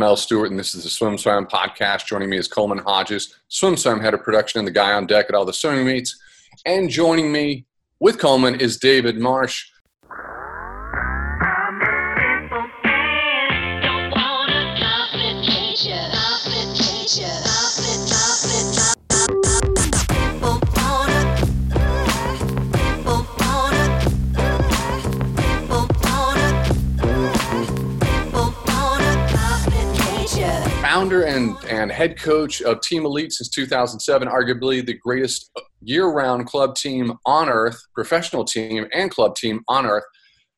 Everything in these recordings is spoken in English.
Mel Stewart, and this is the SwimSwam podcast. Joining me is Coleman Hodges, SwimSwam head of production and the guy on deck at all the swimming meets. And joining me with Coleman is David Marsh, founder and, and head coach of Team Elite since 2007, arguably the greatest year round club team on earth, professional team and club team on earth.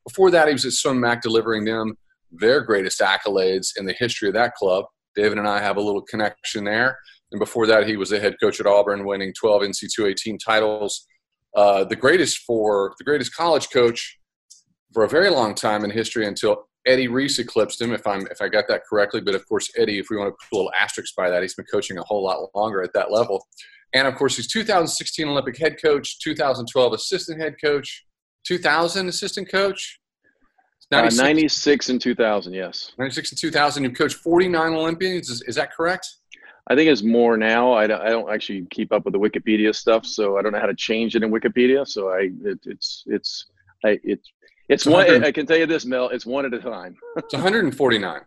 Before that, he was at SwimMac delivering them their greatest accolades in the history of that club. David and I have a little connection there. And before that, he was the head coach at Auburn, winning 12 NC2A team titles. Uh, the greatest for the greatest college coach for a very long time in history until Eddie Reese eclipsed him, if I'm if I got that correctly. But of course, Eddie, if we want to put a little asterisk by that, he's been coaching a whole lot longer at that level. And of course, he's 2016 Olympic head coach, 2012 assistant head coach, 2000 assistant coach. 96, uh, 96 and 2000, yes. 96 and 2000. You've coached 49 Olympians. Is, is that correct? I think it's more now. I don't, I don't actually keep up with the Wikipedia stuff, so I don't know how to change it in Wikipedia. So I, it, it's, it's, I, it's it's, it's one. I can tell you this, Mel. It's one at a time. it's 149.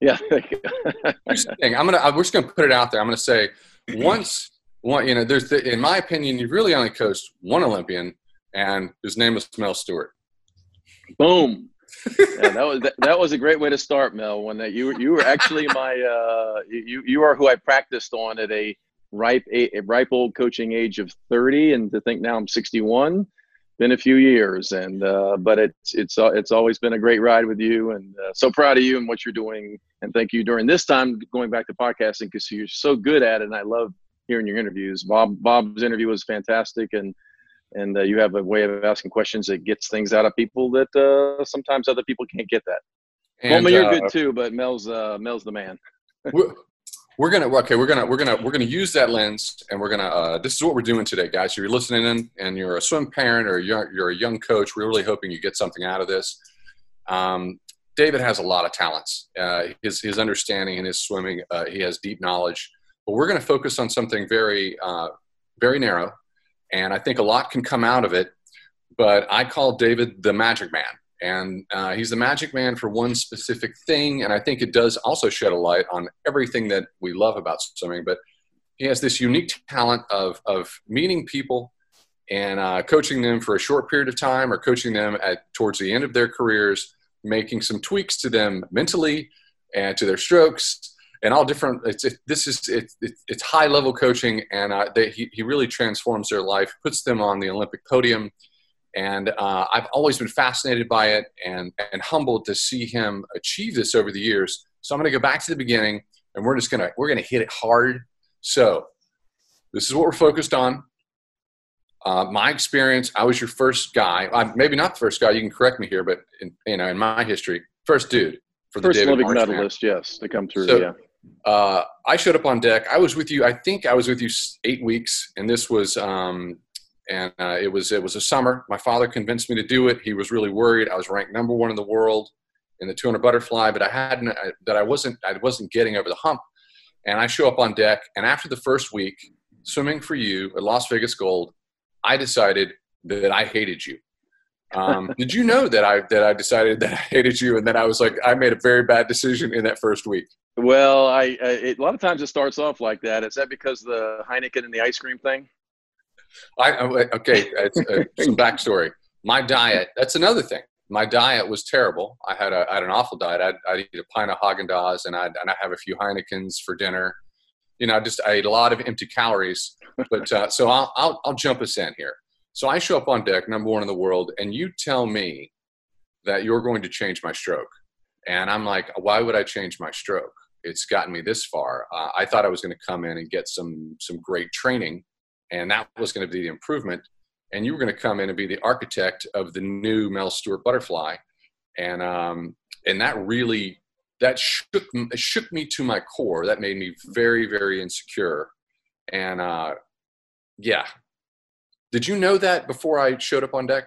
Yeah. Thing. I'm gonna. We're just gonna put it out there. I'm gonna say once. One, you know, there's the, in my opinion, you really only coached one Olympian, and his name was Mel Stewart. Boom. yeah, that was that, that, was a great way to start, Mel. When that you you were actually my uh, you you are who I practiced on at a ripe a, a ripe old coaching age of 30, and to think now I'm 61 been a few years, and uh, but it's it's uh, it's always been a great ride with you, and uh, so proud of you and what you're doing, and thank you during this time going back to podcasting because you're so good at it, and I love hearing your interviews. Bob Bob's interview was fantastic, and and uh, you have a way of asking questions that gets things out of people that uh, sometimes other people can't get that. And, well, you're good uh, too, but Mel's Mel's the man. We're gonna okay we're gonna we're gonna we're gonna use that lens and we're gonna uh, this is what we're doing today guys. If you're listening in and you're a swim parent or you're, you're a young coach we're really hoping you get something out of this. Um, david has a lot of talents. Uh, his, his understanding in his swimming uh, he has deep knowledge but we're to focus on something very uh, very narrow and i think a lot can come out of it but i call david the magic man and uh, he's the magic man for one specific thing and i think it does also shed a light on everything that we love about swimming but he has this unique talent of, of meeting people and uh, coaching them for a short period of time or coaching them at towards the end of their careers making some tweaks to them mentally and to their strokes and all different it's it, this is it, it, it's high level coaching and uh, they, he, he really transforms their life puts them on the olympic podium and uh, I've always been fascinated by it and, and humbled to see him achieve this over the years. So I'm going to go back to the beginning, and we're just going to we're going to hit it hard. So this is what we're focused on. Uh, my experience, I was your first guy. I'm, maybe not the first guy. You can correct me here, but in, you know, in my history, first dude for the first David Olympic Marsh medalist, man. yes, to come through. So, yeah. Uh, I showed up on deck. I was with you. I think I was with you eight weeks, and this was um, and uh, it was it was a summer. My father convinced me to do it. He was really worried. I was ranked number one in the world in the 200 butterfly, but I hadn't I, that I wasn't I wasn't getting over the hump. And I show up on deck, and after the first week swimming for you at Las Vegas Gold, I decided that I hated you. Um, did you know that I that I decided that I hated you, and then I was like, I made a very bad decision in that first week. Well, I, I it, a lot of times it starts off like that. Is that because the Heineken and the ice cream thing? I, okay, uh, some backstory. My diet, that's another thing. My diet was terrible. I had, a, I had an awful diet. I'd, I'd eat a pint of Haagen-Dazs and I'd, and I'd have a few Heinekens for dinner. You know, I just I ate a lot of empty calories. But uh, so I'll, I'll, I'll jump us in here. So I show up on deck, number one in the world, and you tell me that you're going to change my stroke. And I'm like, why would I change my stroke? It's gotten me this far. Uh, I thought I was going to come in and get some some great training and that was going to be the improvement. And you were going to come in and be the architect of the new Mel Stewart butterfly, and um, and that really that shook shook me to my core. That made me very very insecure, and uh, yeah. Did you know that before I showed up on deck?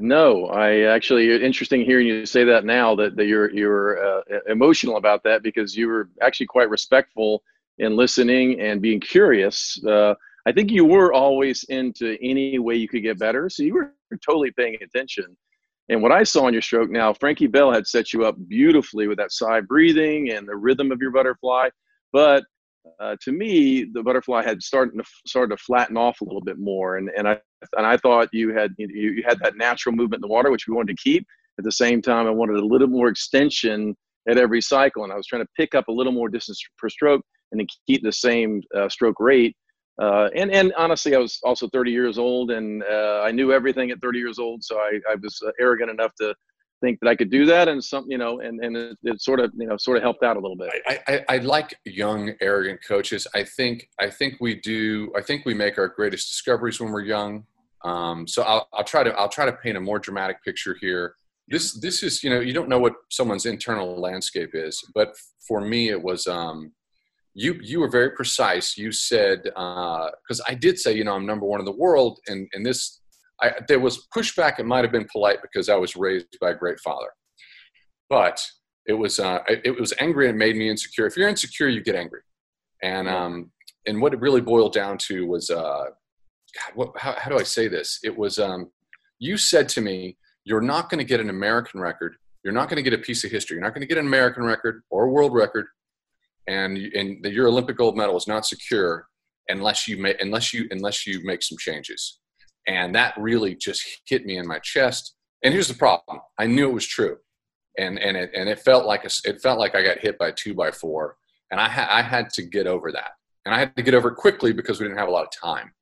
No, I actually interesting hearing you say that now that, that you're you're uh, emotional about that because you were actually quite respectful in listening and being curious. Uh, I think you were always into any way you could get better, so you were totally paying attention. And what I saw on your stroke now, Frankie Bell had set you up beautifully with that sigh breathing and the rhythm of your butterfly. But uh, to me, the butterfly had started to started to flatten off a little bit more, and and I and I thought you had you, you had that natural movement in the water, which we wanted to keep. At the same time, I wanted a little more extension at every cycle, and I was trying to pick up a little more distance per stroke and to keep the same uh, stroke rate. Uh, and and honestly, I was also 30 years old, and uh, I knew everything at 30 years old, so I, I was uh, arrogant enough to think that I could do that, and some, you know, and and it, it, sort of, you know, sort of helped out a little bit. I, I, I, like young, arrogant coaches. I think I think we do. I think we make our greatest discoveries when we're young. Um, so I'll, I'll try to I'll try to paint a more dramatic picture here. This this is you know you don't know what someone's internal landscape is, but for me it was um, you you were very precise. You said because uh, I did say you know I'm number one in the world, and and this I, there was pushback. It might have been polite because I was raised by a great father, but it was uh, it, it, was angry and made me insecure. If you're insecure, you get angry, and um, and what it really boiled down to was, uh, God, what, how, how do I say this? It was um, you said to me, "You're not going to get an American record. You're not going to get a piece of history. You're not going to get an American record or a world record, and and your Olympic gold medal is not secure unless you make unless you unless you make some changes." and that really just hit me in my chest. And here's the problem. I knew it was true. And and it and it felt like a, it felt like i got hit by two by four. And i had i had to get over that. And i had to get over it quickly because we didn't have a lot of time.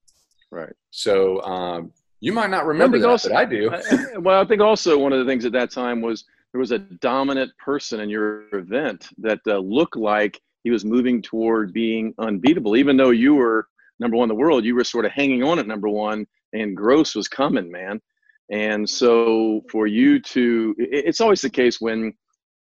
Right. So um, you might not remember that also, but i do. Well i think also one of the things at that time was there was a dominant person in your event that uh, looked like he was moving toward being unbeatable even though you were number one in the world you were sort of hanging on at number one and gross was coming, man. And so for you to, it's always the case when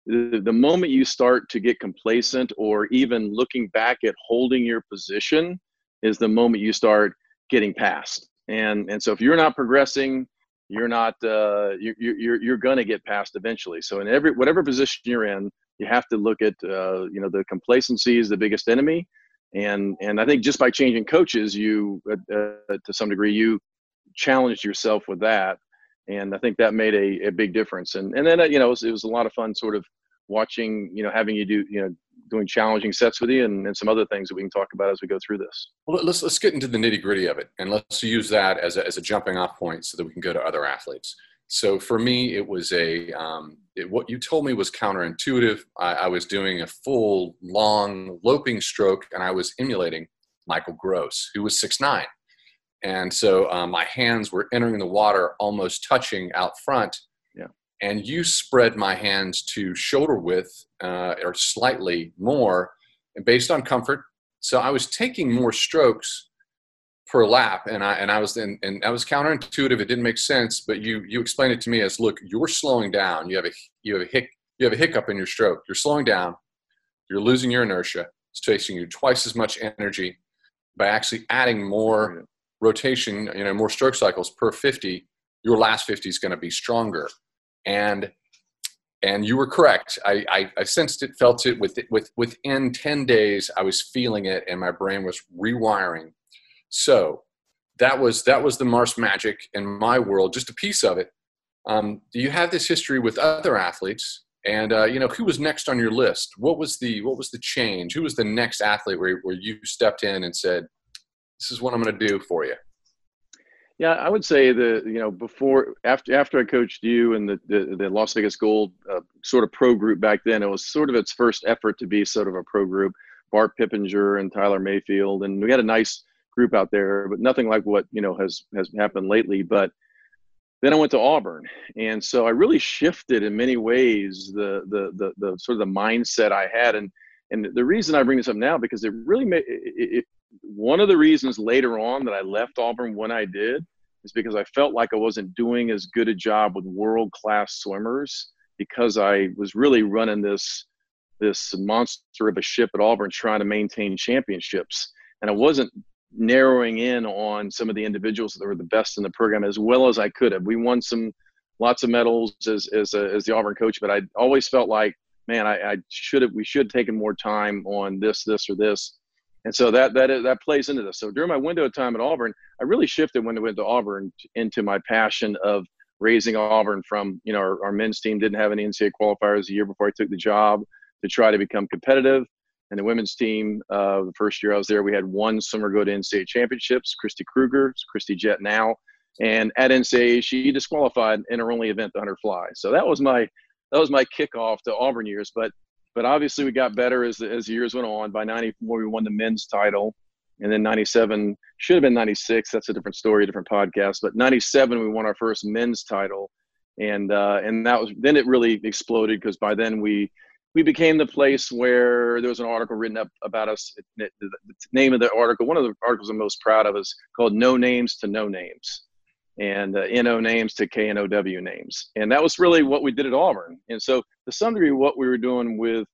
the, moment you start to get complacent or even looking back at holding your position is the moment you start getting past. And, and so if you're not progressing, you're not, uh, you, you're, you're going to get past eventually. So in every, whatever position you're in, you have to look at, uh, you know, the complacency is the biggest enemy. And, and I think just by changing coaches, you, uh, uh to some degree, you challenged yourself with that. And i think that made a, a big difference. And and then uh, you know it was, it was a lot of fun sort of watching you know having you do you know doing challenging sets with you and, and some other things that we can talk about as we go through this. Well let's let's get into the nitty gritty of it. And let's use that as a, as a jumping off point so that we can go to other athletes so for me it was a um, it, what you told me was counterintuitive. I, I was doing a full long loping stroke and i was emulating michael gross who was six nine. And so uh, my hands were entering the water almost touching out front. Yeah. and you spread my hands to shoulder width uh, or slightly more and based on comfort. So i was taking more strokes per lap and i and i was in, and that was counterintuitive it didn't make sense but you you explained it to me as look you're slowing down you have a you have a hic you have a hiccup in your stroke you're slowing down you're losing your inertia it's taking you twice as much energy by actually adding more rotation, you know, more stroke cycles per 50, your last 50 is going to be stronger. And and you were correct. I, I, I, sensed it, felt it. With, with within 10 days, I was feeling it, and my brain was rewiring. So that was that was the Marsh magic in my world, just a piece of it. Um, do you have this history with other athletes? And uh, you know, who was next on your list? What was the what was the change? Who was the next athlete where, where you stepped in and said, this is what I'm going to do for you? Yeah, I would say the you know before after after I coached you and the the, the Las Vegas Gold uh, sort of pro group back then, it was sort of its first effort to be sort of a pro group. Bart Pippenger and Tyler Mayfield, and we had a nice group out there, but nothing like what you know has has happened lately. But then I went to Auburn, and so I really shifted in many ways the the the, the sort of the mindset I had, and and the reason I bring this up now because it really made it, it, one of the reasons later on that I left Auburn when I did is because I felt like I wasn't doing as good a job with world class swimmers because I was really running this this monster of a ship at Auburn trying to maintain championships and I wasn't narrowing in on some of the individuals that were the best in the program as well as I could have. We won some lots of medals as as, a, as the Auburn coach, but I always felt like, man, I, I should have we should have taken more time on this, this, or this. And so that that that plays into this. So during my window of time at Auburn, I really shifted when I went to Auburn into my passion of raising Auburn from you know our, our men's team didn't have any NCAA qualifiers the year before I took the job to try to become competitive. And the women's team, uh, the first year I was there, we had one summer go to NCAA championships. Christy Kruger, Christy Jet now, and at NCAA she disqualified in her only event, the hunter fly. So that was my that was my kickoff to Auburn years. But but obviously we got better as as years went on. By '94 we won the men's title, and then '97 should have been '96. That's a different story, a different podcast. But '97 we won our first men's title, and uh, and that was then it really exploded because by then we we became the place where there was an article written up about us. the name of the article, one of the articles I'm most proud of, is called "No Names to No Names." and uh, NO names to KNOW names. And that was really what we did at Auburn. And so, to some degree, what we were doing with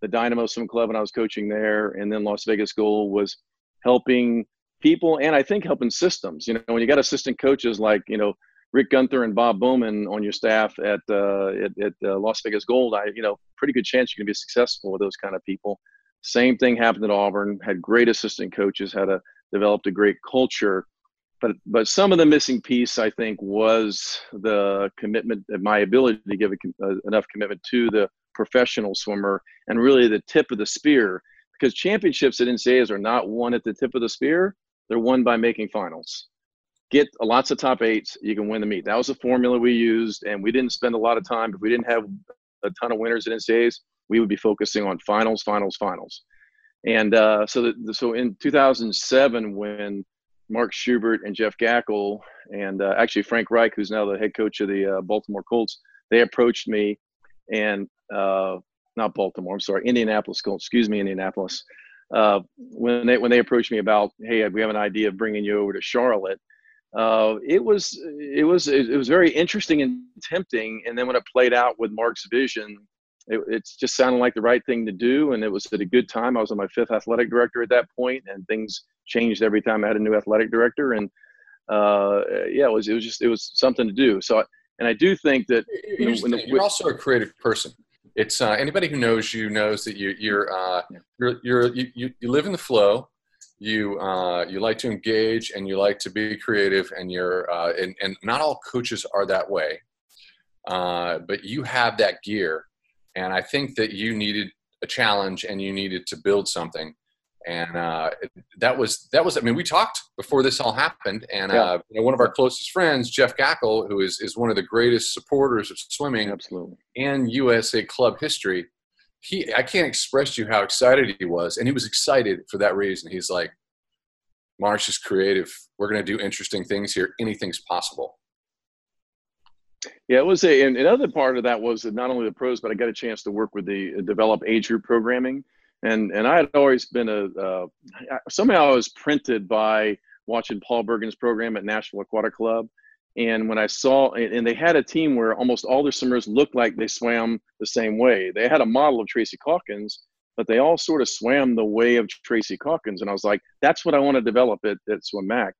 the Dynamo Swim Club when I was coaching there, and then Las Vegas Gold was helping people and I think helping systems. You know, when you got assistant coaches like, you know, Rick Gunther and Bob Bowman on your staff at uh, at, at uh, Las Vegas Gold, I you know pretty good chance you can be successful with those kind of people. Same thing happened at Auburn. Had great assistant coaches, had a developed a great culture, but but some of the missing piece I think was the commitment, my ability to give a, uh, enough commitment to the professional swimmer and really the tip of the spear because championships at NCAAs are not won at the tip of the spear; they're won by making finals. Get lots of top eights, you can win the meet. That was the formula we used, and we didn't spend a lot of time. If we didn't have a ton of winners at NCAAs, we would be focusing on finals, finals, finals. And uh, so, the, so in 2007, when Mark Schubert and Jeff Gackel, and uh, actually Frank Reich, who's now the head coach of the uh, Baltimore Colts, they approached me, and uh, not Baltimore, I'm sorry, Indianapolis Colts. Excuse me, Indianapolis. Uh, when they when they approached me about, hey, we have an idea of bringing you over to Charlotte. Uh, it was it was it was very interesting and tempting, and then when it played out with Mark's vision, it, it just sounded like the right thing to do, and it was at a good time. I was on my fifth athletic director at that point, and things changed every time I had a new athletic director, and uh, yeah, it was it was just it was something to do. So, and I do think that you know, the, you're also a creative person. It's uh, anybody who knows you knows that you, you're uh, yeah. you're you're you, you live in the flow. You uh, you like to engage and you like to be creative, and you're uh, and and not all coaches are that way, uh, but you have that gear, and I think that you needed a challenge and you needed to build something and uh, that was that was. I mean, we talked before this all happened, and yeah. uh, you know, one of our closest friends, Jeff Gackel, who is is one of the greatest supporters of swimming, absolutely, and USA Club history. He, I can't express to you how excited he was, and he was excited for that reason. He's like, "Marsh is creative. We're going to do interesting things here. Anything's possible." Yeah, it was a, and another part of that was that not only the pros, but I got a chance to work with the develop age group programming and and I had always been a uh, somehow I was printed by watching Paul Bergen's program at Nashville Aquatic Club, and when I saw and they had a team where almost all their swimmers looked like they swam the same way. They had a model of Tracy Caulkins, but they all sort of swam the way of Tracy Caulkins, and I was like, that's what I want to develop at at SwimMac.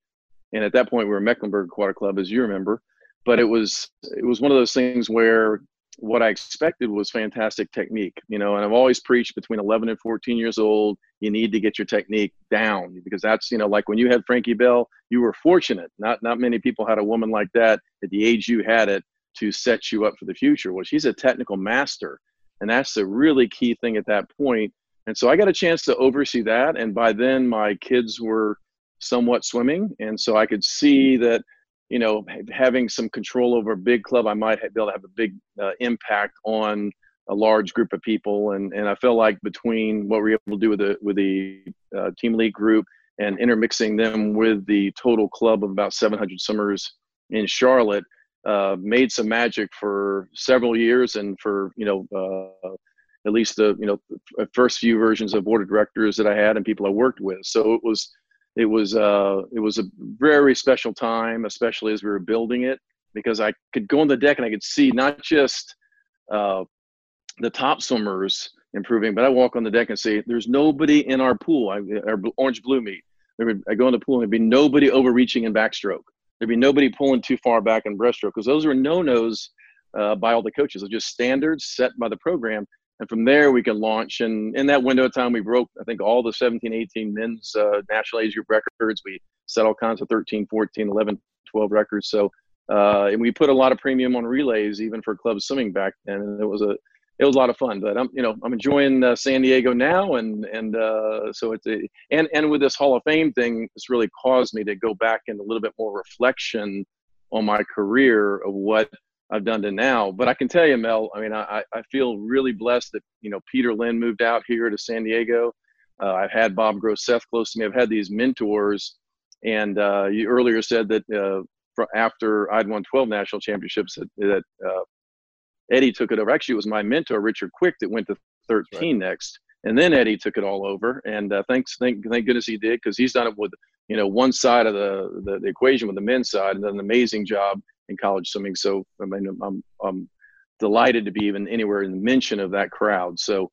And at that point, we were Mecklenburg Aquatic Club, as you remember. But it was it was one of those things where what I expected was fantastic technique, you know, and I've always preached between 11 and 14 years old, you need to get your technique down because that's, you know, like when you had Frankie Bell, you were fortunate. Not, not many people had a woman like that at the age you had it to set you up for the future. Well, she's a technical master. And that's the really key thing at that point. And so I got a chance to oversee that. And by then my kids were somewhat swimming. And so I could see that you know, having some control over a big club, I might be able to have a big uh, impact on a large group of people. And and I feel like between what we are able to do with the with the uh, Team Elite group and intermixing them with the total club of about 700 summers in Charlotte, uh, made some magic for several years, and for you know. Uh, at least the you know first few versions of board of directors that I had and people I worked with. So it was it was uh, it was a very special time, especially as we were building it, because I could go on the deck and I could see not just uh, the top swimmers improving, but I walk on the deck and see "There's nobody in our pool, I, our orange blue meet." Would, I go in the pool and there'd be nobody overreaching in backstroke. There'd be nobody pulling too far back in breaststroke because those were no nos uh, by all the coaches. They're just standards set by the program. And from there, we can launch. And in that window of time, we broke, I think, all the 17, 18 men's uh, national age group records. We set all kinds of 13, 14, 11, 12 records. So, uh, and we put a lot of premium on relays, even for club swimming back then. And it was a, it was a lot of fun. But I'm, you know, I'm enjoying uh, San Diego now, and and uh, so it's a, and and with this Hall of Fame thing, it's really caused me to go back in a little bit more reflection on my career of what I've done to now. But I can tell you, Mel, I mean, I, I feel really blessed that, you know, Peter Lynn moved out here to San Diego. Uh, I've had Bob Groseth close to me. I've had these mentors. And uh, you earlier said that uh, after I'd won 12 national championships, that, that uh, Eddie took it over. Actually, it was my mentor, Richard Quick, that went to 13 right. next. And then Eddie took it all over. And uh, thanks, thank, thank goodness he did, because he's done it with, you know, one side of the, the, the equation with the men's side and done an amazing job in college swimming. So I mean, I'm, I'm delighted to be even anywhere in the mention of that crowd. So,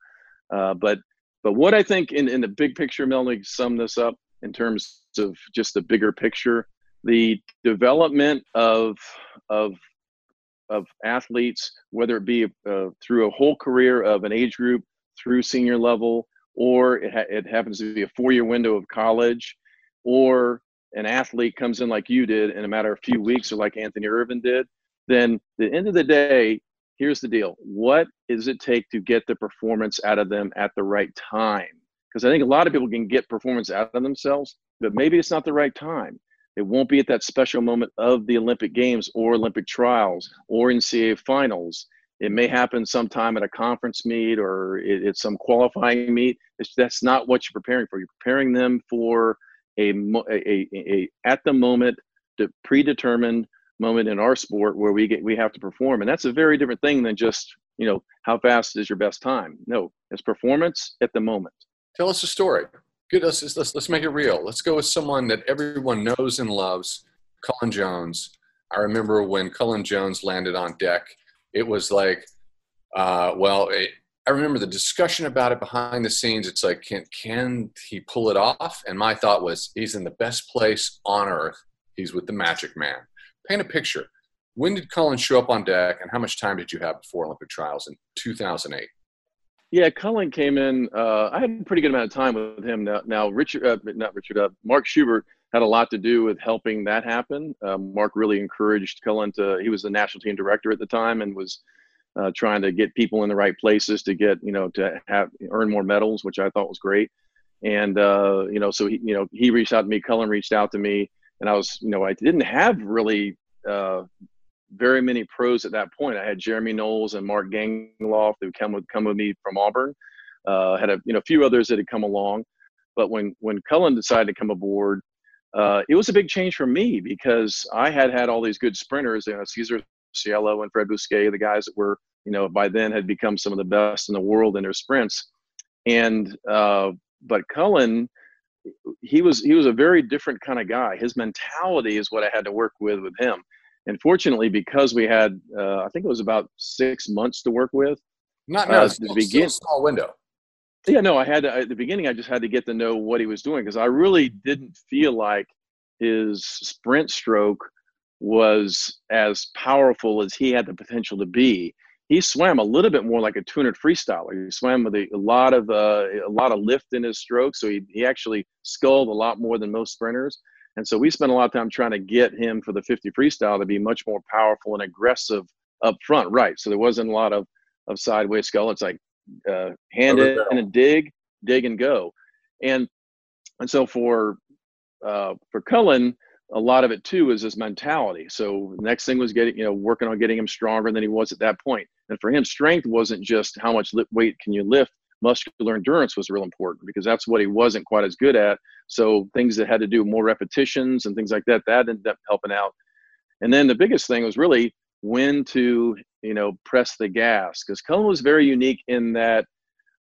uh, but but what I think in, in the big picture, Melanie, sum this up in terms of just the bigger picture, the development of of of athletes, whether it be uh, through a whole career of an age group, through senior level, or it, ha- it happens to be a four-year window of college, or an athlete comes in like you did in a matter of a few weeks or like Anthony Ervin did, then the end of the day, here's the deal. What does it take to get the performance out of them at the right time? Because I think a lot of people can get performance out of themselves, but maybe it's not the right time. It won't be at that special moment of the Olympic Games or Olympic trials or NCAA finals. It may happen sometime at a conference meet or it's some qualifying meet. It's, that's not what you're preparing for. You're preparing them for a, a, a, at the moment the predetermined moment in our sport where we get we have to perform. And that's a very different thing than just you know how fast is your best time? No it's performance at the moment. Tell us a story. Good let's, let's let's make it real. Let's go with someone that everyone knows and loves cullen jones. I remember when cullen jones landed on deck it was like uh, well it, I remember the discussion about it behind the scenes. It's like, can can he pull it off? And my thought was, he's in the best place on earth. He's with the Magic Man. Paint a picture. When did Cullen show up on deck, and how much time did you have before Olympic trials in 2008? Yeah, Cullen came in. Uh, I had a pretty good amount of time with him. Now, now Richard, uh, not Richard, uh, Mark Schubert had a lot to do with helping that happen. Uh, Mark really encouraged Cullen to. He was the national team director at the time and was uh, trying to get people in the right places to get you know to have earn more medals, which I thought was great. And uh, you know, so he you know he reached out to me, Cullen reached out to me, and I was you know I didn't have really uh, very many pros at that point. I had Jeremy Knowles and Mark Gangloff who come with come with me from Auburn. Uh, had a you know a few others that had come along, but when when Cullen decided to come aboard, uh, it was a big change for me because I had had all these good sprinters. You know, Cesar Cielo and Fred Bousquet, the guys that were, you know, by then had become some of the best in the world in their sprints. And uh, but Cullen, he was he was a very different kind of guy. His mentality is what I had to work with with him. And fortunately, because we had, uh, I think it was about six months to work with. Not no, uh, still, begin, small window. Yeah, no, I had to, at the beginning. I just had to get to know what he was doing because I really didn't feel like his sprint stroke was as powerful as he had the potential to be. He swam a little bit more like a 200 freestyler. He swam with a, a lot of uh, a lot of lift in his stroke, so he, he actually sculled a lot more than most sprinters. And so we spent a lot of time trying to get him for the 50 freestyle to be much more powerful and aggressive up front, right? So there wasn't a lot of of sideways scull. It's like uh, hand in and dig, dig and go, and and so for uh, for Cullen, a lot of it too is his mentality. So next thing was getting, you know, working on getting him stronger than he was at that point. And for him, strength wasn't just how much weight can you lift. Muscular endurance was real important because that's what he wasn't quite as good at. So things that had to do more repetitions and things like that, that ended up helping out. And then the biggest thing was really when to, you know, press the gas because Cullen was very unique in that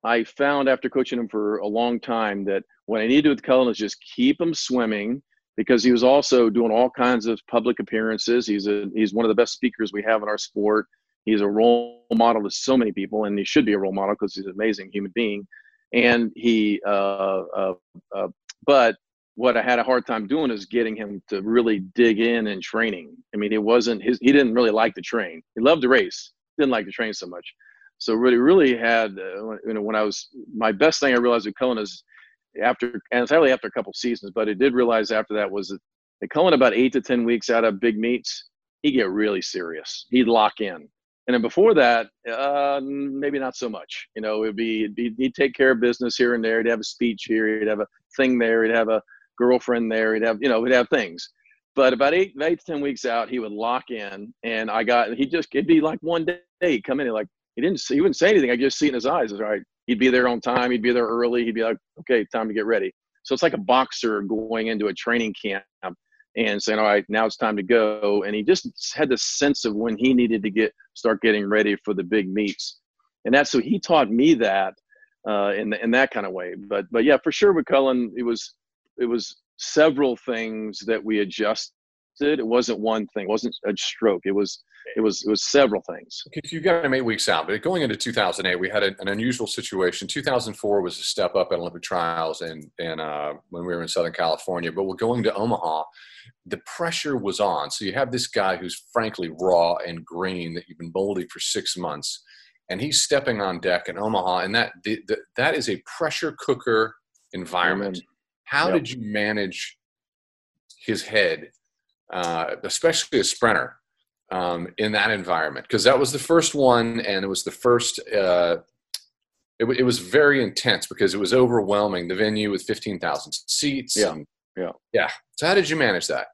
I found after coaching him for a long time that what I needed with Cullen is just keep him swimming because he was also doing all kinds of public appearances. He's a he's one of the best speakers we have in our sport. He's a role model to so many people, and he should be a role model because he's an amazing human being. And he, uh, uh, uh, but what I had a hard time doing is getting him to really dig in and training. I mean, it wasn't his. He didn't really like to train. He loved to race, didn't like to train so much. So really, really had uh, you know when I was my best thing I realized with Cullen is after and it's only after a couple seasons, but I did realize after that was that Cullen about eight to ten weeks out of big meets, he'd get really serious. He'd lock in. And then before that, uh, maybe not so much. You know, it'd be, it'd be, he'd take care of business here and there. He'd have a speech here. He'd have a thing there. He'd have a girlfriend there. He'd have, you know, he'd have things. But about eight, eight to ten weeks out, he would lock in, and I got. He just it'd be like one day he'd come in and like he didn't he wouldn't say anything. I just see in his eyes. It's all right. He'd be there on time. He'd be there early. He'd be like, okay, time to get ready. So it's like a boxer going into a training camp and saying, all right, now it's time to go. And he just had this sense of when he needed to get start getting ready for the big meets. And that's so he taught me that uh, in in that kind of way. But but yeah, for sure with Cullen, it was it was several things that we adjusted. It wasn't one thing. It wasn't a stroke. It was it was it was several things. Okay, so you got him eight weeks out, but going into 2008, we had an unusual situation. 2004 was a step up at Olympic trials, and and uh, when we were in Southern California. But we're going to Omaha. The pressure was on. So you have this guy who's frankly raw and green that you've been molding for six months, and he's stepping on deck in Omaha, and that the, the, that is a pressure cooker environment. Mm-hmm. How yep. did you manage his head, uh, especially a sprinter? um, in that environment because that was the first one and it was the first uh, it, it, was very intense because it was overwhelming. The venue with 15000 seats yeah and, yeah. Yeah. So how did you manage that?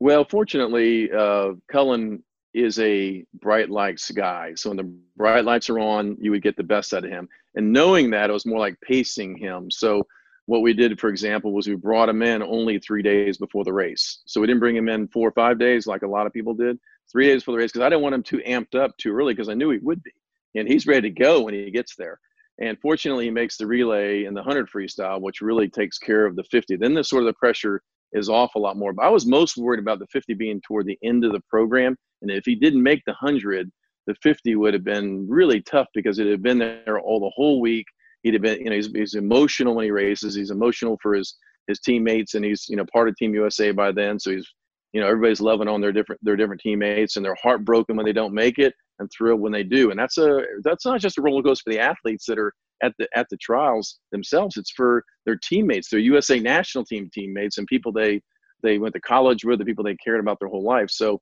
Well fortunately uh, cullen is a bright lights guy. So when the bright lights are on you would get the best out of him. And knowing that it was more like pacing him. So what we did for example was we brought him in only three days before the race so we didn't bring him in four or five days like a lot of people did three days before the race because I didn't want him too amped up too early because I knew he would be. And he's ready to go when he gets there. And fortunately, he makes the relay in the 100 freestyle, which really takes care of the 50. Then the sort of the pressure is off a lot more. But I was most worried about the 50 being toward the end of the program. And if he didn't make the 100, the 50 would have been really tough because it had been there all the whole week. He'd have been, you know, he's, he's emotional when he races. He's emotional for his his teammates, and he's, you know, part of Team USA by then. So he's you know everybody's loving on their different their different teammates and they're heartbroken when they don't make it and thrilled when they do and that's a that's not just a roller coaster for the athletes that are at the at the trials themselves it's for their teammates their usa national team teammates and people they they went to college with the people they cared about their whole life so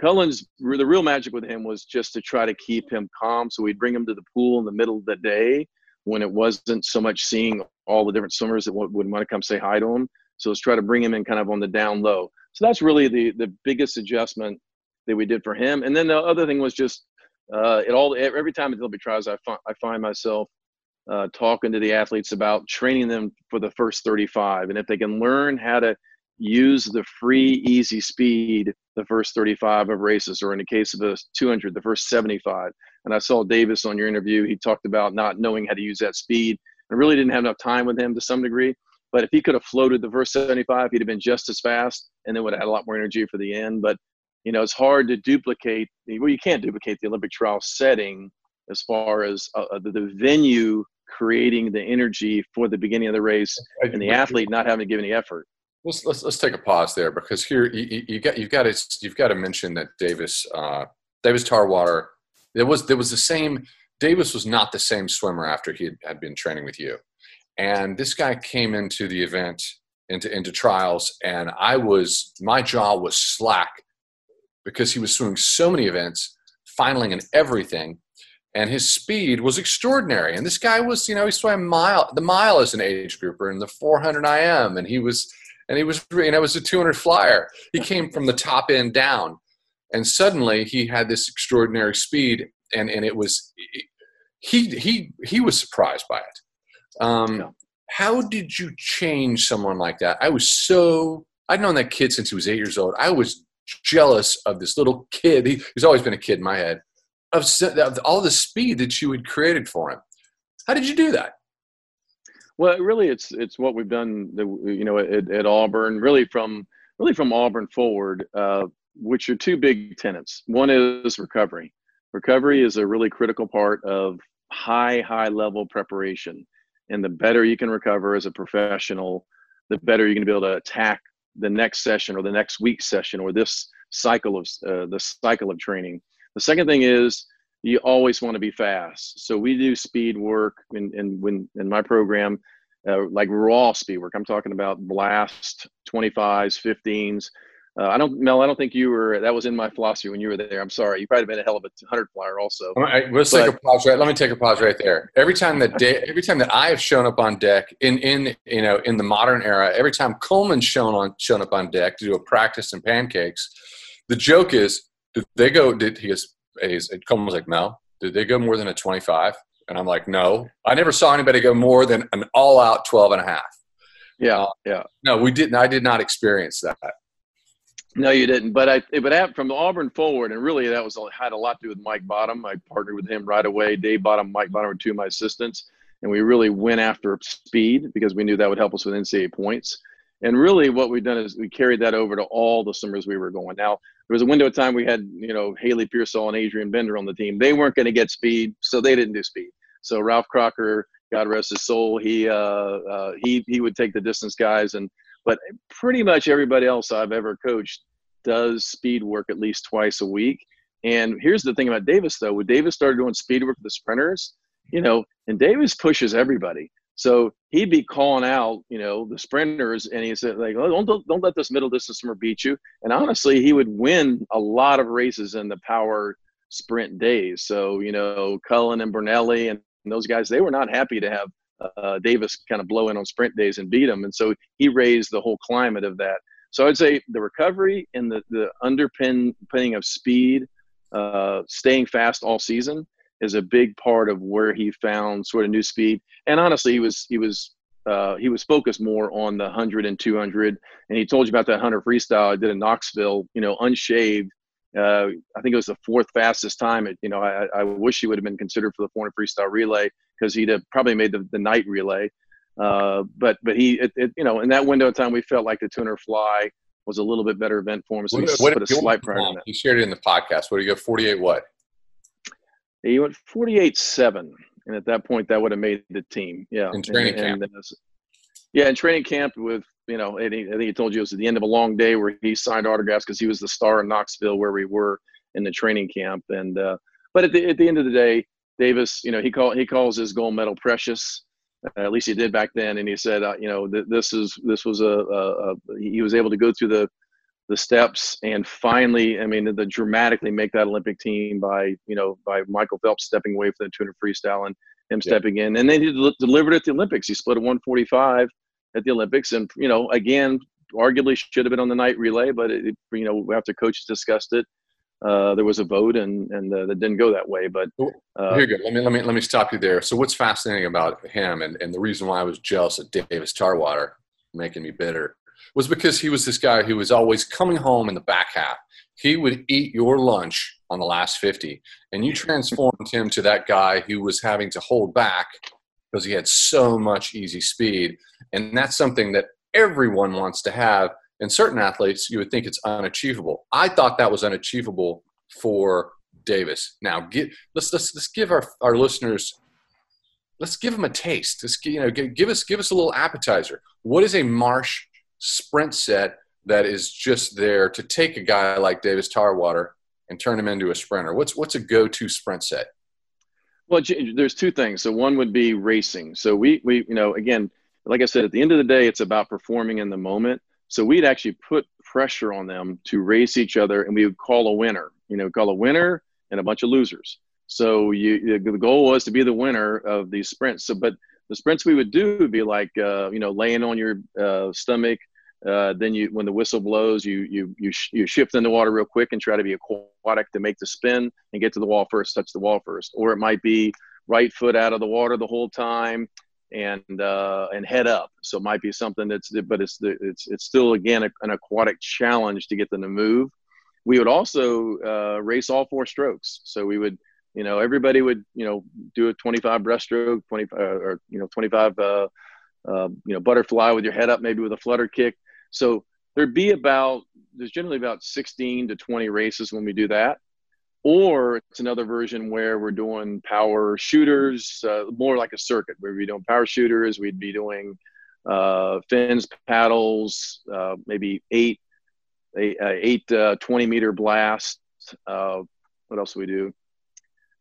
cullen's the real magic with him was just to try to keep him calm so we'd bring him to the pool in the middle of the day when it wasn't so much seeing all the different swimmers that would, want to come say hi to him so let's try to bring him in kind of on the down low. So that's really the the biggest adjustment that we did for him. And then the other thing was just uh, it all every time at Olympic trials, I find I find myself uh, talking to the athletes about training them for the first 35, and if they can learn how to use the free easy speed the first 35 of races or in the case of the 200 the first 75 and i saw davis on your interview he talked about not knowing how to use that speed and really didn't have enough time with him to some degree but if he could have floated the verse 75, he'd have been just as fast and then would have had a lot more energy for the end. But, you know, it's hard to duplicate. Well, you can't duplicate the Olympic trial setting as far as uh, uh the, the venue creating the energy for the beginning of the race and the athlete not having to give any effort. Let's, let's, let's take a pause there because here you, you got you've got to you've got to mention that Davis uh, Davis Tarwater there was there was the same Davis was not the same swimmer after he had, had been training with you. And this guy came into the event, into, into trials, and I was, my jaw was slack because he was swimming so many events, finaling and everything. And his speed was extraordinary. And this guy was, you know, he swam mile, the mile as an age grouper and the 400 IM. And he was, and he was, you know, was a 200 flyer. He came from the top end down. And suddenly he had this extraordinary speed. And, and it was, he, he, he was surprised by it. Um, yeah. How did you change someone like that? I was so, I'd known that kid since he was eight years old. I was jealous of this little kid. He, he's always been a kid in my head, of, of all the speed that you had created for him. How did you do that? Well, really, it's it's what we've done, you know, at, at Auburn. Really, from really from Auburn forward, uh, which are two big tenets. One is recovery. Recovery is a really critical part of high, high level preparation and the better you can recover as a professional, the better you're going to be able to attack the next session or the next week session or this cycle of uh, the cycle of training. The second thing is you always want to be fast. So we do speed work in in when in my program, uh, like raw speed work. I'm talking about blast 25s, 15s. Uh, I don't, Mel. I don't think you were. That was in my philosophy when you were there. I'm sorry. You probably been a hell of a hundred flyer also. Right, let's but, take a pause. Right. Let me take a pause right there. Every time that day, every time that I have shown up on deck in in you know in the modern era, every time Coleman's shown on shown up on deck to do a practice in pancakes, the joke is, did they go? Did he is? He's, Coleman was like, no. Did they go more than a 25? And I'm like, no. I never saw anybody go more than an all-out 12 and a half. Yeah, uh, yeah. No, we didn't. I did not experience that. No, you didn't. But I, but from the Auburn forward, and really that was had a lot to do with Mike Bottom. I partnered with him right away. Dave Bottom, Mike Bottom were two of my assistants, and we really went after speed because we knew that would help us with NCAA points. And really, what we've done is we carried that over to all the summers we were going. Now, there was a window of time we had, you know, Hayley Peirsol and Adrian Bender on the team. They weren't going to get speed, so they didn't do speed. So Ralph Crocker, God rest his soul, he uh, uh, he he would take the distance guys, and but pretty much everybody else I've ever coached does speed work at least twice a week. And here's the thing about Davis, though. When Davis started doing speed work with the sprinters, you know, and Davis pushes everybody. So he'd be calling out, you know, the sprinters, and he said, like, oh, don't, don't let this middle distance swimmer beat you. And honestly, he would win a lot of races in the power sprint days. So, you know, Cullen and Bernelli and those guys, they were not happy to have uh, Davis kind of blow in on sprint days and beat him. And so he raised the whole climate of that. So I'd say the recovery and the, the underpinning of speed, uh, staying fast all season is a big part of where he found sort of new speed. And honestly, he was he was uh, he was focused more on the 100 and 200. And he told you about that 100 freestyle I did in Knoxville, you know, unshaved. Uh, I think it was the fourth fastest time. It, you know, I, I wish he would have been considered for the 400 freestyle relay because he'd have probably made the, the night relay. Uh, but but he, it, it, you know, in that window of time, we felt like the tuner fly was a little bit better event for him. So what, he what, put a slight priority on that. He shared it in the podcast. What do you go? 48 what? He went 48 7. And at that point, that would have made the team. Yeah. In training and, camp. And, yeah, in training camp with, you know, I think he told you it was at the end of a long day where he signed autographs because he was the star in Knoxville where we were in the training camp. And, uh, but at the, at the end of the day, Davis, you know, he call he calls his gold medal precious. Uh, at least he did back then. And he said, uh, you know, th- this is this was a, a, a, he was able to go through the the steps and finally i mean the dramatically make that olympic team by you know by michael phelps stepping away from the 200 freestyle and him yeah. stepping in and then he del- delivered at the olympics he split a 145 at the olympics and you know again arguably should have been on the night relay but it, you know after coaches discussed it uh, there was a vote and and uh, that didn't go that way but uh, here you go let me let me let me stop you there so what's fascinating about him and, and the reason why i was jealous of davis tarwater making me bitter was because he was this guy who was always coming home in the back half. He would eat your lunch on the last 50, and you transformed him to that guy who was having to hold back because he had so much easy speed. And that's something that everyone wants to have. And certain athletes, you would think it's unachievable. I thought that was unachievable for Davis. Now, get, let's, let's, let's give our, our listeners let's give them a taste. Let's, you know, give us give us a little appetizer. What is a marsh sprint set that is just there to take a guy like Davis Tarwater and turn him into a sprinter? What's what's a go-to sprint set? Well, there's two things. So one would be racing. So we we you know again, like I said, at the end of the day, it's about performing in the moment. So we'd actually put pressure on them to race each other, and we would call a winner. You know, call a winner and a bunch of losers. So you the goal was to be the winner of these sprints. So, but the sprints we would do would be like uh, you know laying on your uh, stomach, uh, then you, when the whistle blows, you you you sh- you shift in the water real quick and try to be aquatic to make the spin and get to the wall first, touch the wall first. Or it might be right foot out of the water the whole time and uh, and head up. So it might be something that's, but it's it's it's still again a, an aquatic challenge to get them to move. We would also uh, race all four strokes. So we would, you know, everybody would, you know, do a 25 breaststroke, 25 uh, or you know 25, uh, uh, you know, butterfly with your head up, maybe with a flutter kick so there'd be about there's generally about 16 to 20 races when we do that. Or it's another version where we're doing power shooters, uh, more like a circuit. Where we'd be doing power shooters, we'd be doing uh, fins, paddles, uh, maybe eight, eight, uh, uh, 20 meter blasts. Uh, what else do we do?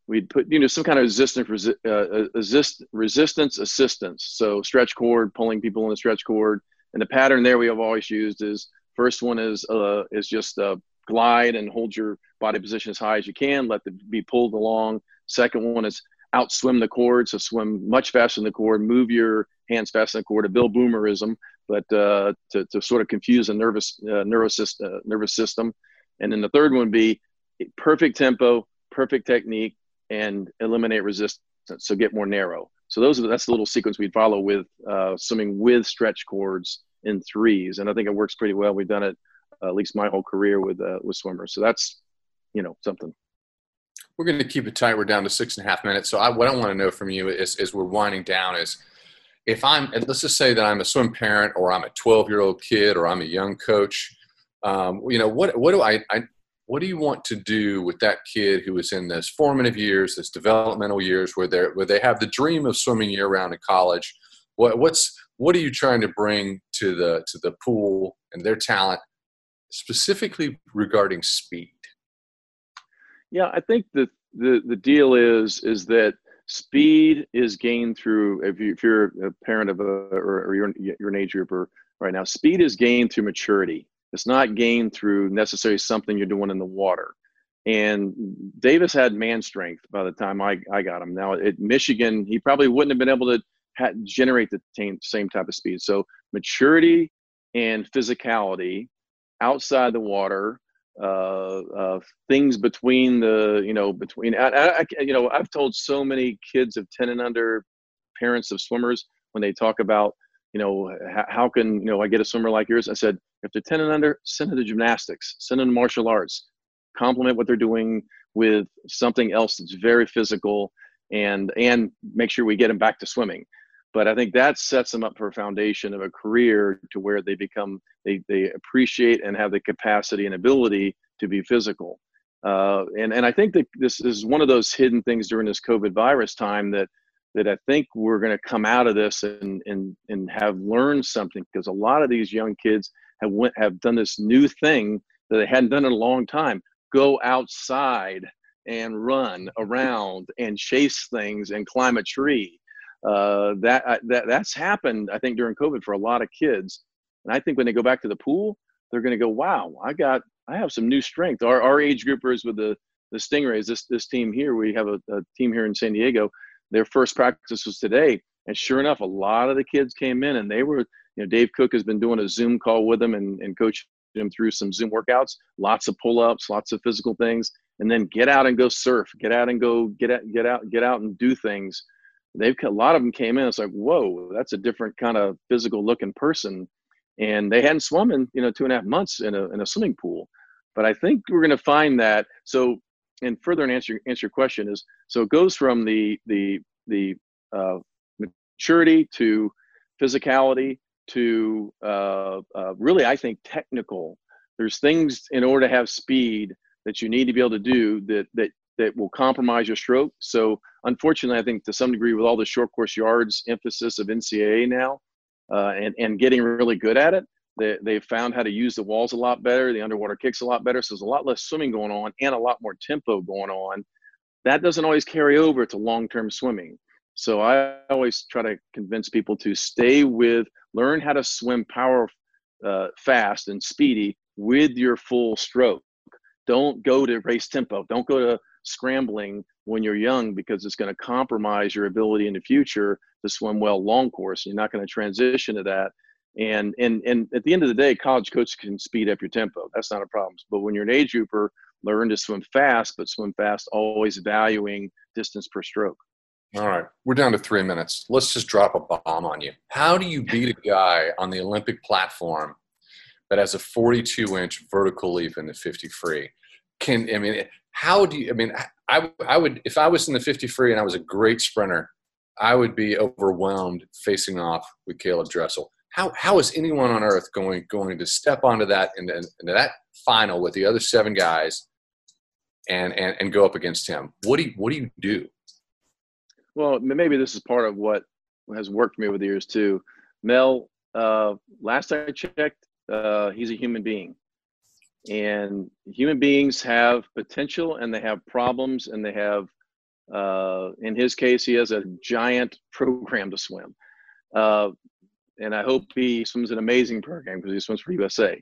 We'd put, you know, some kind of resistance, resi- resist, resistance assistance. So stretch cord, pulling people in the stretch cord. And the pattern there we have always used is first one is, is just glide and hold your body position as high as you can, let it be pulled along. Second one is outswim the cord, so swim much faster than the cord, move your hands faster than the cord, a Bill Boomerism, but uh, to, to sort of confuse a nervous uh, uh, nervous system. And then the third one would be perfect tempo, perfect technique, and eliminate resistance, so get more narrow. So those are that's the little sequence we'd follow with uh, swimming with stretch cords in threes, and I think it works pretty well. We've done it uh, at least my whole career with uh, with swimmers, so that's you know something. We're going to keep it tight. We're down to six and a half minutes. So I, what I want to know from you is, as we're winding down, is if I'm, let's just say that I'm a swim parent, or I'm a 12 year old kid, or I'm a young coach. Um, you know, what what do I, I what do you want to do with that kid who is in this formative years, this developmental years, where they where they have the dream of swimming year round in college? What what's what are you trying to bring to the to the pool and their talent, specifically regarding speed? Yeah, I think the the the deal is is that speed is gained through if, you, if you're a parent of a or, or you're, you're an age grouper right now speed is gained through maturity. It's not gained through necessarily something you're doing in the water. And davis had man strength by the time i, I got him. Now at michigan he probably wouldn't have been able to ha- generate the same, same type of speed. So maturity and physicality outside the water uh, uh, things between the you know between I, I, you know I've told so many kids of ten and under parents of swimmers when they talk about you know how, can you know I get a swimmer like yours? I said if they're ten and under send them to gymnastics send them to martial arts complement what they're doing with something else that's very physical and and make sure we get them back to swimming but I think that sets them up for a foundation of a career to where they become they they appreciate and have the capacity and ability to be physical. Uh, and and I think that this is one of those hidden things during this COVID virus time that that I think we're going to come out of this and and and have learned something because a lot of these young kids have went have done this new thing that they hadn't done in a long time. Go outside and run around and chase things and climb a tree uh, that, uh, that that's happened i think during covid for a lot of kids. And i think when they go back to the pool they're going to go wow i got i have some new strength. Our, our age groupers with the the stingrays this this team here. We have a, a team here in san diego. Their first practice was today. And sure enough a lot of the kids came in and they were you know dave cook has been doing a zoom call with them and, and coaching them through some zoom workouts lots of pull-ups lots of physical things and then get out and go surf get out and go get out get out get out and do things they've a lot of them came in. It's like, whoa, that's a different kind of physical looking person, and they hadn't swum in you know two and a half months in a in a swimming pool. But I think we're going to find that. So, and further and answer answer your question is so it goes from the the the uh, maturity to physicality to uh, uh, really, I think technical. There's things in order to have speed that you need to be able to do that that that will compromise your stroke. So unfortunately, I think to some degree with all the short course yards emphasis of NCAA now uh, and, and getting really good at it, they, they've found how to use the walls a lot better, the underwater kicks a lot better. So there's a lot less swimming going on and a lot more tempo going on. That doesn't always carry over to long-term swimming. So I always try to convince people to stay with, learn how to swim power uh, fast and speedy with your full stroke. Don't go to race tempo. Don't go to scrambling when you're young because it's going to compromise your ability in the future to swim well long course. You're not going to transition to that. And and and at the end of the day, college coaches can speed up your tempo. That's not a problem. But when you're an age grouper, learn to swim fast, but swim fast always valuing distance per stroke. All right, we're down to three minutes. Let's just drop a bomb on you. How do you beat a guy on the Olympic platform that has a 42 inch vertical leap in the 50 free? Can I mean how do you i mean i i would if i was in the 50 free and i was a great sprinter i would be overwhelmed facing off with caleb dressel. How how is anyone on earth going going to step onto that into, into that final with the other seven guys and and and go up against him? What do you what do you do? Well maybe this is part of what has worked for me over the years too. Mel uh, last I checked, uh, he's a human being. And human beings have potential and they have problems and they have, uh, in his case, he has a giant program to swim. Uh, and I hope he swims an amazing program because he swims for USA.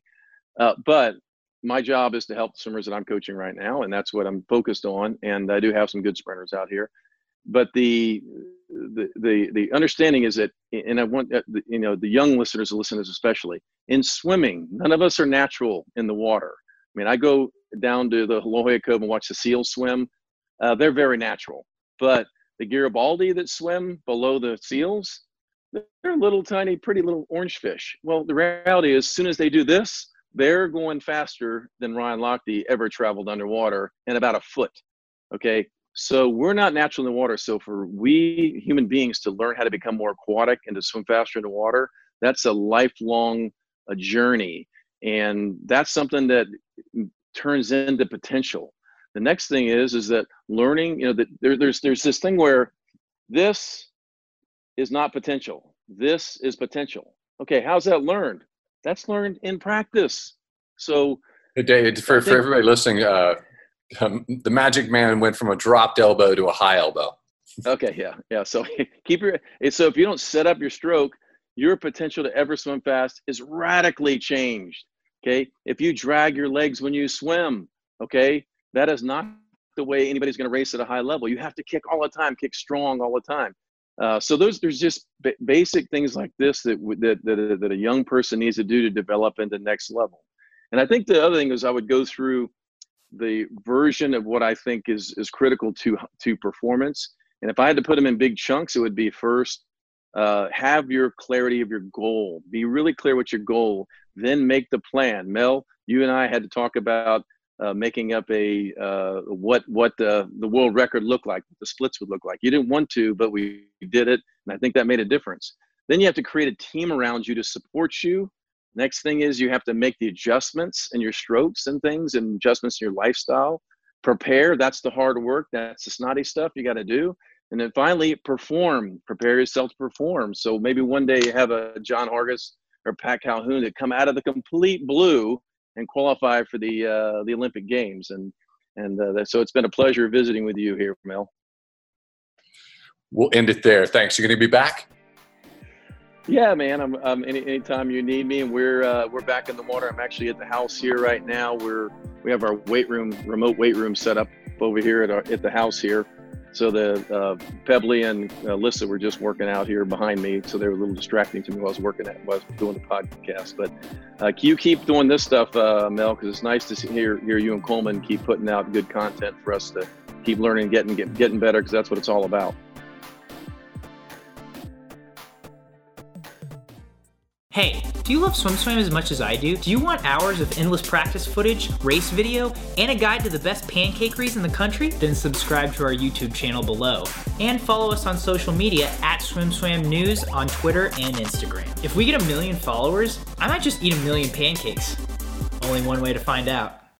Uh, but my job is to help the swimmers that I'm coaching right now, and that's what I'm focused on. And I do have some good sprinters out here. But the the the, the understanding is that, and I want uh, you know the young listeners, the listeners especially, in swimming, none of us are natural in the water. I mean, I go down to the La Cove and watch the seals swim. Uh, they're very natural, but the Garibaldi that swim below the seals, they're little tiny, pretty little orange fish. Well, the reality is, as soon as they do this, they're going faster than Ryan Lochte ever traveled underwater in about a foot. Okay. So we're not natural in the water. So for we human beings to learn how to become more aquatic and to swim faster in the water, that's a lifelong a journey. And that's something that turns into potential. The next thing is is that learning, you know, that there, there's there's this thing where this is not potential. This is potential. Okay, how's that learned? That's learned in practice. So, hey, for, for everybody listening, uh, um, the Magic Man went from a dropped elbow to a high elbow. Okay, yeah, yeah. So keep your so if you don't set up your stroke, your potential to ever swim fast is radically changed. Okay, if you drag your legs when you swim, okay, that is not the way anybody's going to race at a high level. You have to kick all the time, kick strong all the time. Uh, so those there's just b- basic things like this that, that that that a young person needs to do to develop into next level. And I think the other thing is I would go through the version of what I think is is critical to to performance. And if I had to put them in big chunks, it would be first uh, have your clarity of your goal. Be really clear what your goal. Then make the plan. Mel, you and I had to talk about uh, making up a uh, what what the the world record looked like, the splits would look like. You didn't want to, but we did it, and I think that made a difference. Then you have to create a team around you to support you. Next thing is you have to make the adjustments in your strokes and things, and adjustments in your lifestyle. Prepare. That's the hard work. That's the snotty stuff you got to do. And then finally, perform. Prepare yourself to perform. So maybe one day you have a John Hargis or Pat Calhoun that come out of the complete blue and qualify for the uh, the Olympic Games. And and uh, so it's been a pleasure visiting with you here, Mel. We'll end it there. Thanks. You're going to be back. Yeah, man. I'm, I'm any anytime you need me, and we're uh, we're back in the water. I'm actually at the house here right now. We're we have our weight room, remote weight room set up over here at our at the house here. So the uh, and uh, Lissa were just working out here behind me, so they were a little distracting to me while I was working at while I was doing the podcast. But uh, you keep doing this stuff, uh, Mel, because it's nice to see, hear hear you and Coleman keep putting out good content for us to keep learning, getting get, getting better, because that's what it's all about. Hey, do you love SwimSwam as much as I do? Do you want hours of endless practice footage, race video, and a guide to the best pancakeries in the country? Then subscribe to our YouTube channel below. And follow us on social media at SwimSwam News on Twitter and Instagram. If we get a million followers, I might just eat a million pancakes. Only one way to find out.